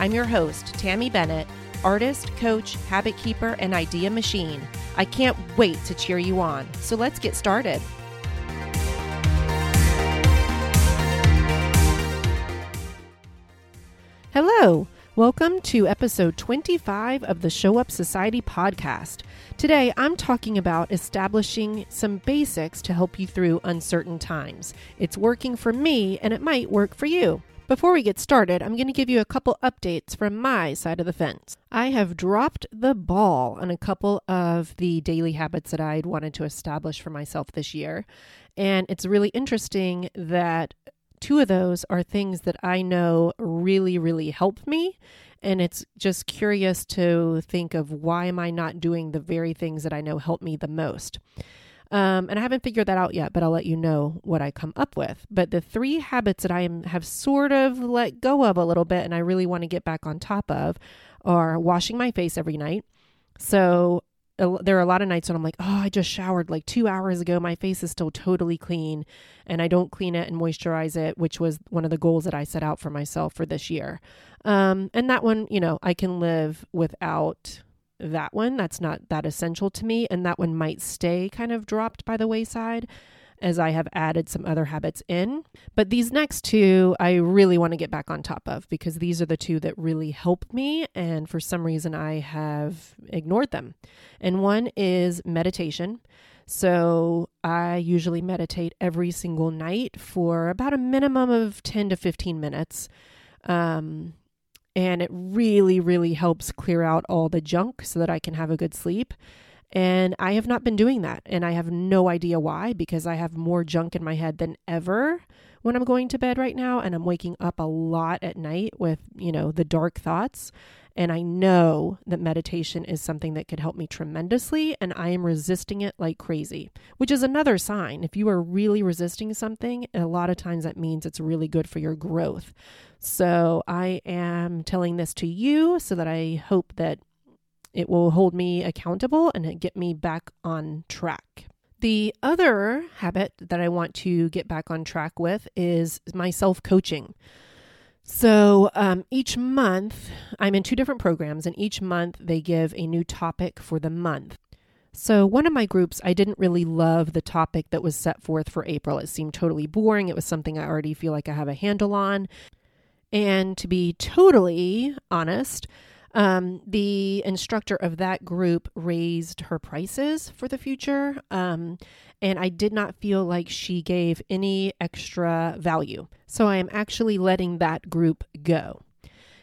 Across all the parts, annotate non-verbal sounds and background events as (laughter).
I'm your host, Tammie Bennett, artist, coach, habit keeper, and idea machine. I can't wait to cheer you on. So let's get started. Hello. Welcome to episode 25 of the Show Up Society podcast. Today, I'm talking about establishing some basics to help you through uncertain times. It's working for me, and it might work for you. Before we get started, I'm going to give you a couple updates from my side of the fence. I have dropped the ball on a couple of the daily habits that I'd wanted to establish for myself this year. And it's really interesting that two of those are things that I know really, really help me. And it's just curious to think of why am I not doing the very things that I know help me the most. Um, and I haven't figured that out yet, but I'll let you know what I come up with. But the three habits that I am, have sort of let go of a little bit and I really want to get back on top of are washing my face every night. So there are a lot of nights when I'm like, oh, I just showered like two hours ago. My face is still totally clean, and I don't clean it and moisturize it, which was one of the goals that I set out for myself for this year. Um, and that one, you know, I can live without that one. That's not that essential to me. And that one might stay kind of dropped by the wayside as I have added some other habits in. But these next two, I really want to get back on top of because these are the two that really help me. And for some reason, I have ignored them. And one is meditation. So I usually meditate every single night for about a minimum of 10 to 15 minutes. Um, and it really, really helps clear out all the junk so that I can have a good sleep. And I have not been doing that. And I have no idea why, because I have more junk in my head than ever when I'm going to bed right now. And I'm waking up a lot at night with, you know, the dark thoughts. And I know that meditation is something that could help me tremendously, and I am resisting it like crazy, which is another sign. If you are really resisting something, a lot of times that means it's really good for your growth. So I am telling this to you so that I hope that it will hold me accountable and get me back on track. The other habit that I want to get back on track with is my self coaching. So um, each month, I'm in two different programs, and each month they give a new topic for the month. So, one of my groups, I didn't really love the topic that was set forth for April. It seemed totally boring. It was something I already feel like I have a handle on. And to be totally honest, um, the instructor of that group raised her prices for the future. Um, and I did not feel like she gave any extra value. So I am actually letting that group go.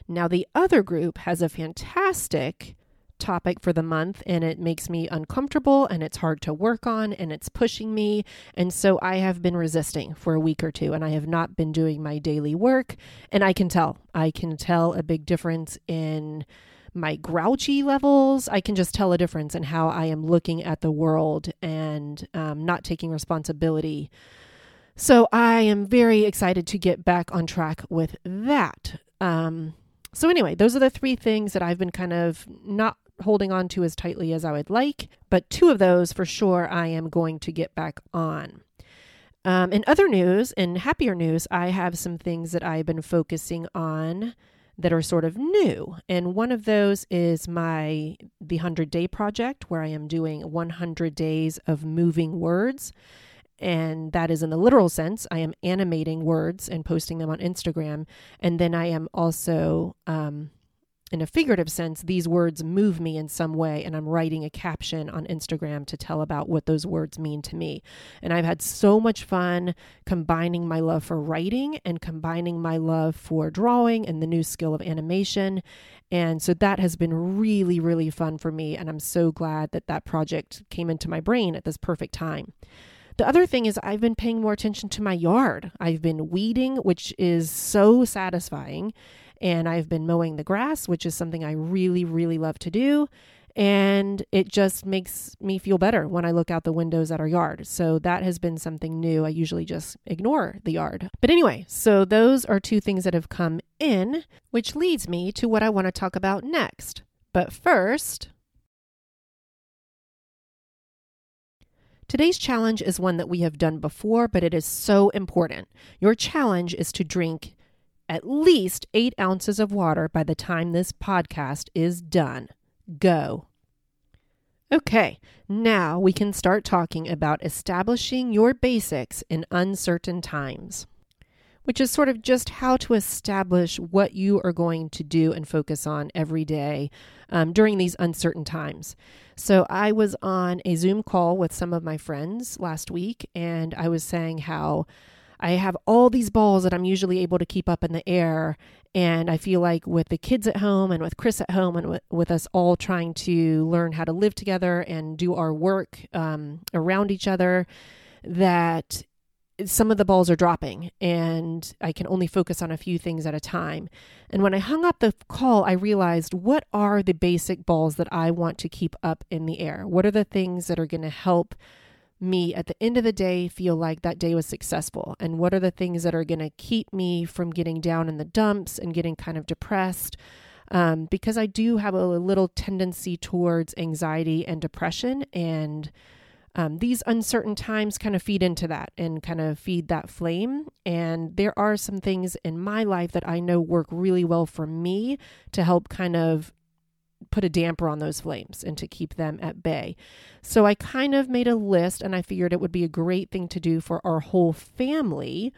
Now, the other group has a fantastic topic for the month and it makes me uncomfortable and it's hard to work on and it's pushing me. And so I have been resisting for a week or two and I have not been doing my daily work. And I can tell, I can tell a big difference in my grouchy levels. I can just tell a difference in how I am looking at the world and um, not taking responsibility. So I am very excited to get back on track with that. Um, so, anyway, those are the three things that I've been kind of not holding on to as tightly as I would like, but two of those for sure I am going to get back on. Um, in other news, in happier news, I have some things that I've been focusing on that are sort of new. And one of those is my the 100 day project where I am doing 100 days of moving words. And that is in the literal sense. I am animating words and posting them on Instagram. And then I am also um, in a figurative sense, these words move me in some way, and I'm writing a caption on Instagram to tell about what those words mean to me. And I've had so much fun combining my love for writing and combining my love for drawing and the new skill of animation. And so that has been really, really fun for me. And I'm so glad that that project came into my brain at this perfect time. The other thing is, I've been paying more attention to my yard. I've been weeding, which is so satisfying and I've been mowing the grass, which is something I really, really love to do. And it just makes me feel better when I look out the windows at our yard. So that has been something new. I usually just ignore the yard. But anyway, so those are two things that have come in, which leads me to what I want to talk about next. But first, Today's challenge is one that we have done before, but it is so important. Your challenge is to drink at least eight ounces of water by the time this podcast is done. Go. Okay, now we can start talking about establishing your basics in uncertain times, which is sort of just how to establish what you are going to do and focus on every day um, during these uncertain times. So, I was on a Zoom call with some of my friends last week, and I was saying how I have all these balls that I'm usually able to keep up in the air. And I feel like with the kids at home and with Chris at home and with, with us all trying to learn how to live together and do our work um, around each other, that some of the balls are dropping and I can only focus on a few things at a time. And when I hung up the call, I realized what are the basic balls that I want to keep up in the air? What are the things that are going to help me at the end of the day feel like that day was successful? And what are the things that are going to keep me from getting down in the dumps and getting kind of depressed? Um, because I do have a little tendency towards anxiety and depression. And um, these uncertain times kind of feed into that and kind of feed that flame. And there are some things in my life that I know work really well for me to help kind of put a damper on those flames and to keep them at bay. So I kind of made a list and I figured it would be a great thing to do for our whole family.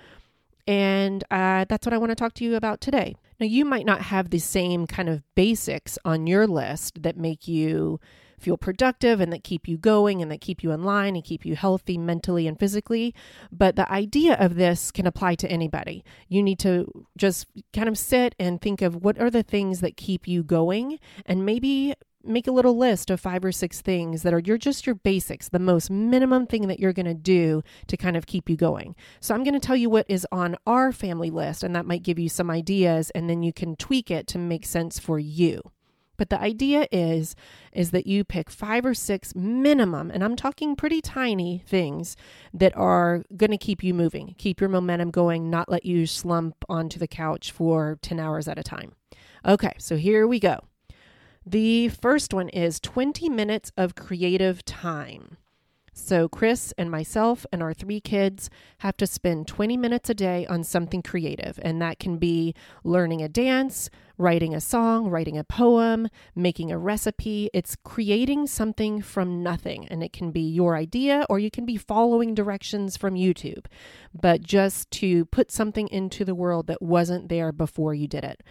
And uh, that's what I want to talk to you about today. Now, you might not have the same kind of basics on your list that make you feel productive and that keep you going and that keep you in line and keep you healthy mentally and physically. But the idea of this can apply to anybody. You need to just kind of sit and think of what are the things that keep you going and maybe make a little list of five or six things that are you're just your basics, the most minimum thing that you're going to do to kind of keep you going. So I'm going to tell you what is on our family list and that might give you some ideas and then you can tweak it to make sense for you. But the idea is is that you pick 5 or 6 minimum and I'm talking pretty tiny things that are going to keep you moving, keep your momentum going, not let you slump onto the couch for 10 hours at a time. Okay, so here we go. The first one is 20 minutes of creative time. So, Chris and myself and our three kids have to spend 20 minutes a day on something creative. And that can be learning a dance, writing a song, writing a poem, making a recipe. It's creating something from nothing. And it can be your idea or you can be following directions from YouTube. But just to put something into the world that wasn't there before you did it.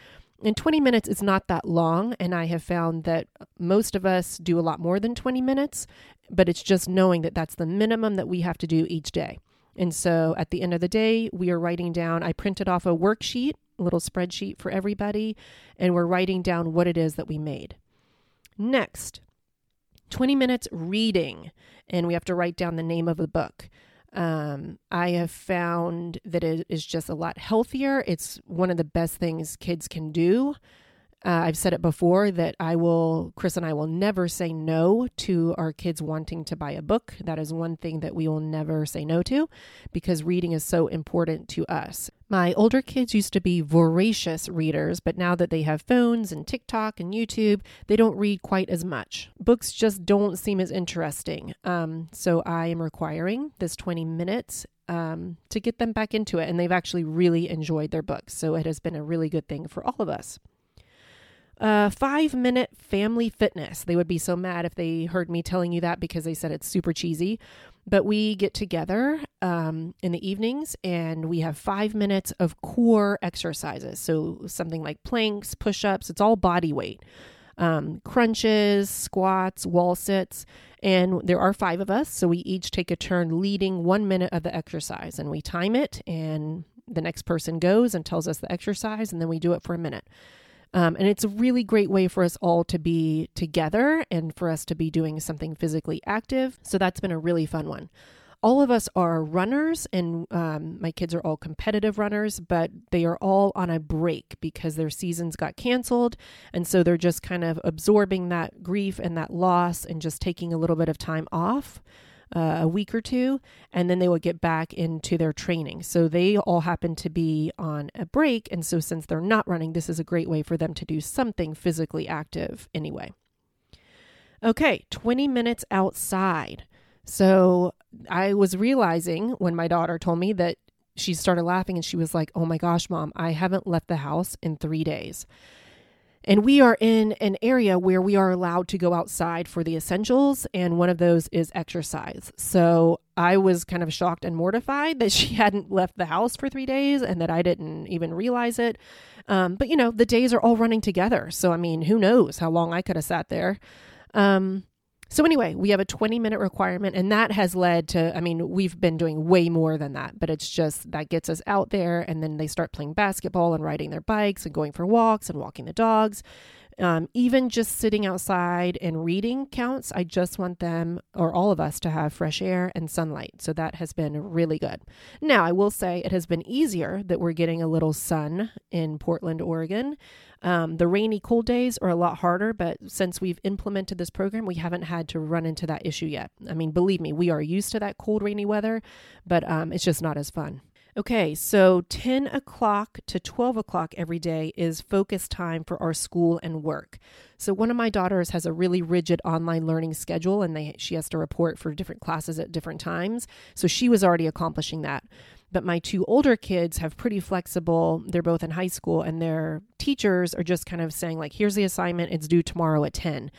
And 20 minutes is not that long. And I have found that most of us do a lot more than 20 minutes, but it's just knowing that that's the minimum that we have to do each day. And so at the end of the day, we are writing down, I printed off a worksheet, a little spreadsheet for everybody, and we're writing down what it is that we made. Next, 20 minutes reading, and we have to write down the name of the book. Um, I have found that it is just a lot healthier. It's one of the best things kids can do. Uh, I've said it before that I will, Chris and I will never say no to our kids wanting to buy a book. That is one thing that we will never say no to because reading is so important to us. My older kids used to be voracious readers, but now that they have phones and TikTok and YouTube, they don't read quite as much. Books just don't seem as interesting. Um, so I am requiring this 20 minutes um, to get them back into it. And they've actually really enjoyed their books. So it has been a really good thing for all of us. Uh, five minute family fitness. They would be so mad if they heard me telling you that because they said it's super cheesy. But we get together um, in the evenings and we have five minutes of core exercises. So something like planks, push ups, it's all body weight. Um, crunches, squats, wall sits. And there are five of us. So we each take a turn leading one minute of the exercise and we time it. And the next person goes and tells us the exercise. And then we do it for a minute. Um, and it's a really great way for us all to be together and for us to be doing something physically active. So that's been a really fun one. all of us are runners, and um, my kids are all competitive runners, but they are all on a break because their seasons got canceled. And so they're just kind of absorbing that grief and that loss and just taking a little bit of time off. Uh, a week or two, and then they would get back into their training. So they all happen to be on a break. And so, since they're not running, this is a great way for them to do something physically active anyway. Okay, 20 minutes outside. So I was realizing when my daughter told me that she started laughing and she was like, Oh my gosh, mom, I haven't left the house in three days. And we are in an area where we are allowed to go outside for the essentials, and one of those is exercise. So I was kind of shocked and mortified that (laughs) she hadn't left the house for three days and that I didn't even realize it. Um, but you know, the days are all running together. So, I mean, who knows how long I could have sat there. Um, so, anyway, we have a 20 minute requirement, and that has led to, I mean, we've been doing way more than that, but it's just that gets us out there, and then they start playing basketball and riding their bikes and going for walks and walking the dogs. Um, even just sitting outside and reading counts. I just want them or all of us to have fresh air and sunlight. So that has been really good. Now, I will say it has been easier that we're getting a little sun in Portland, Oregon. Um, the rainy, cold days are a lot harder, but since we've implemented this program, we haven't had to run into that issue yet. I mean, believe me, we are used to that cold, rainy weather, but um, it's just not as fun. Okay, so 10 o'clock to 12 o'clock every day is focus time for our school and work. So one of my daughters has a really rigid online learning schedule and they she has to report for different classes at different times. So she was already accomplishing that. But my two older kids have pretty flexible, they're both in high school and their teachers are just kind of saying like here's the assignment, it's due tomorrow at 10.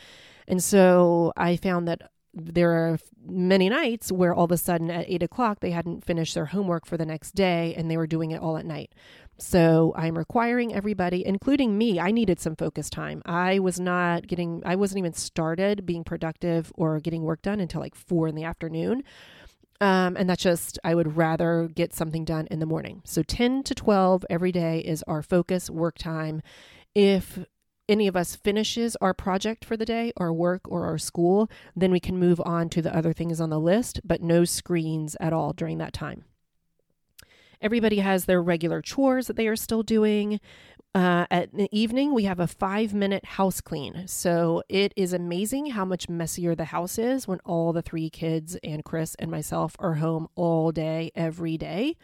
And so I found that there are many nights where all of a sudden at eight o'clock they hadn't finished their homework for the next day and they were doing it all at night. So I'm requiring everybody, including me, I needed some focus time. I was not getting, I wasn't even started being productive or getting work done until like four in the afternoon. Um, and that's just, I would rather get something done in the morning. So 10 to 12 every day is our focus work time. If any of us finishes our project for the day, our work or our school, then we can move on to the other things on the list, but no screens at all during that time. Everybody has their regular chores that they are still doing. Uh, at the evening, we have a five minute house clean. So it is amazing how much messier the house is when all the three kids and Chris and myself are home all day, every day.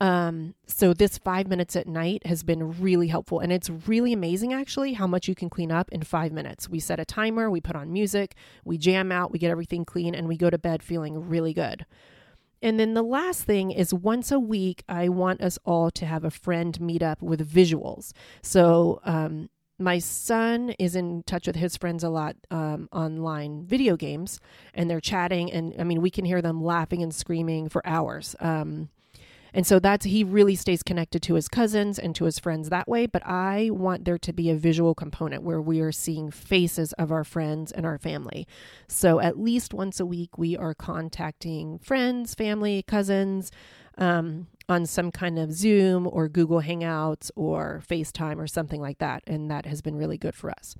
Um, so this five minutes at night has been really helpful. And it's really amazing actually how much you can clean up in five minutes. We set a timer, we put on music, we jam out, we get everything clean, and we go to bed feeling really good. And then the last thing is once a week, I want us all to have a friend meet up with visuals. So, um, my son is in touch with his friends a lot um, online video games and they're chatting and i mean we can hear them laughing and screaming for hours um, and so that's he really stays connected to his cousins and to his friends that way. But I want there to be a visual component where we are seeing faces of our friends and our family. So at least once a week, we are contacting friends, family, cousins. Um, on some kind of Zoom or Google Hangouts or FaceTime or something like that. And that has been really good for us.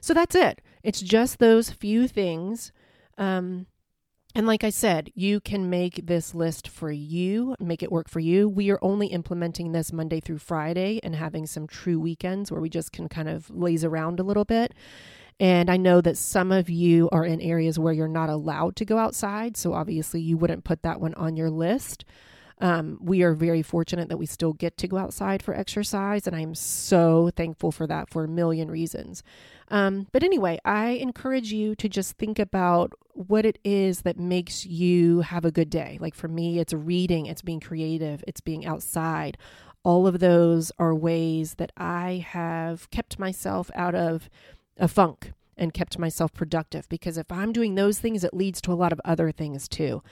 So that's it. It's just those few things um, and like I said, you can make this list for you, make it work for you. We are only implementing this Monday through Friday and having some true weekends where we just can kind of laze around a little bit. And I know that some of you are in areas where you're not allowed to go outside. So obviously, you wouldn't put that one on your list. Um, we are very fortunate that we still get to go outside for exercise, and I'm so thankful for that for a million reasons. Um, but anyway, I encourage you to just think about what it is that makes you have a good day. Like for me, it's reading, it's being creative, it's being outside. All of those are ways that I have kept myself out of a funk and kept myself productive because if I'm doing those things, it leads to a lot of other things too.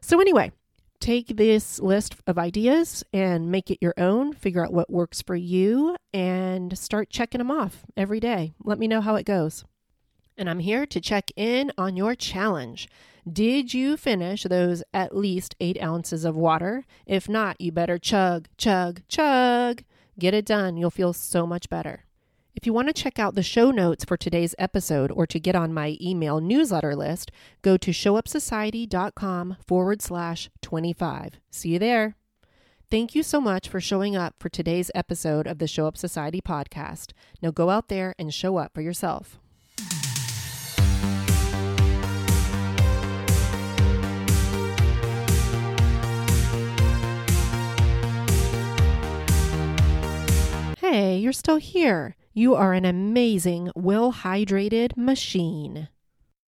So, anyway, take this list of ideas and make it your own, figure out what works for you, and start checking them off every day. Let me know how it goes. And I'm here to check in on your challenge. Did you finish those at least eight ounces of water? If not, you better chug, chug, chug. Get it done. You'll feel so much better. If you want to check out the show notes for today's episode or to get on my email newsletter list, go to showupsociety.com forward slash 25. See you there. Thank you so much for showing up for today's episode of the Show Up Society podcast. Now go out there and show up for yourself. Hey, you're still here. You are an amazing, well hydrated machine.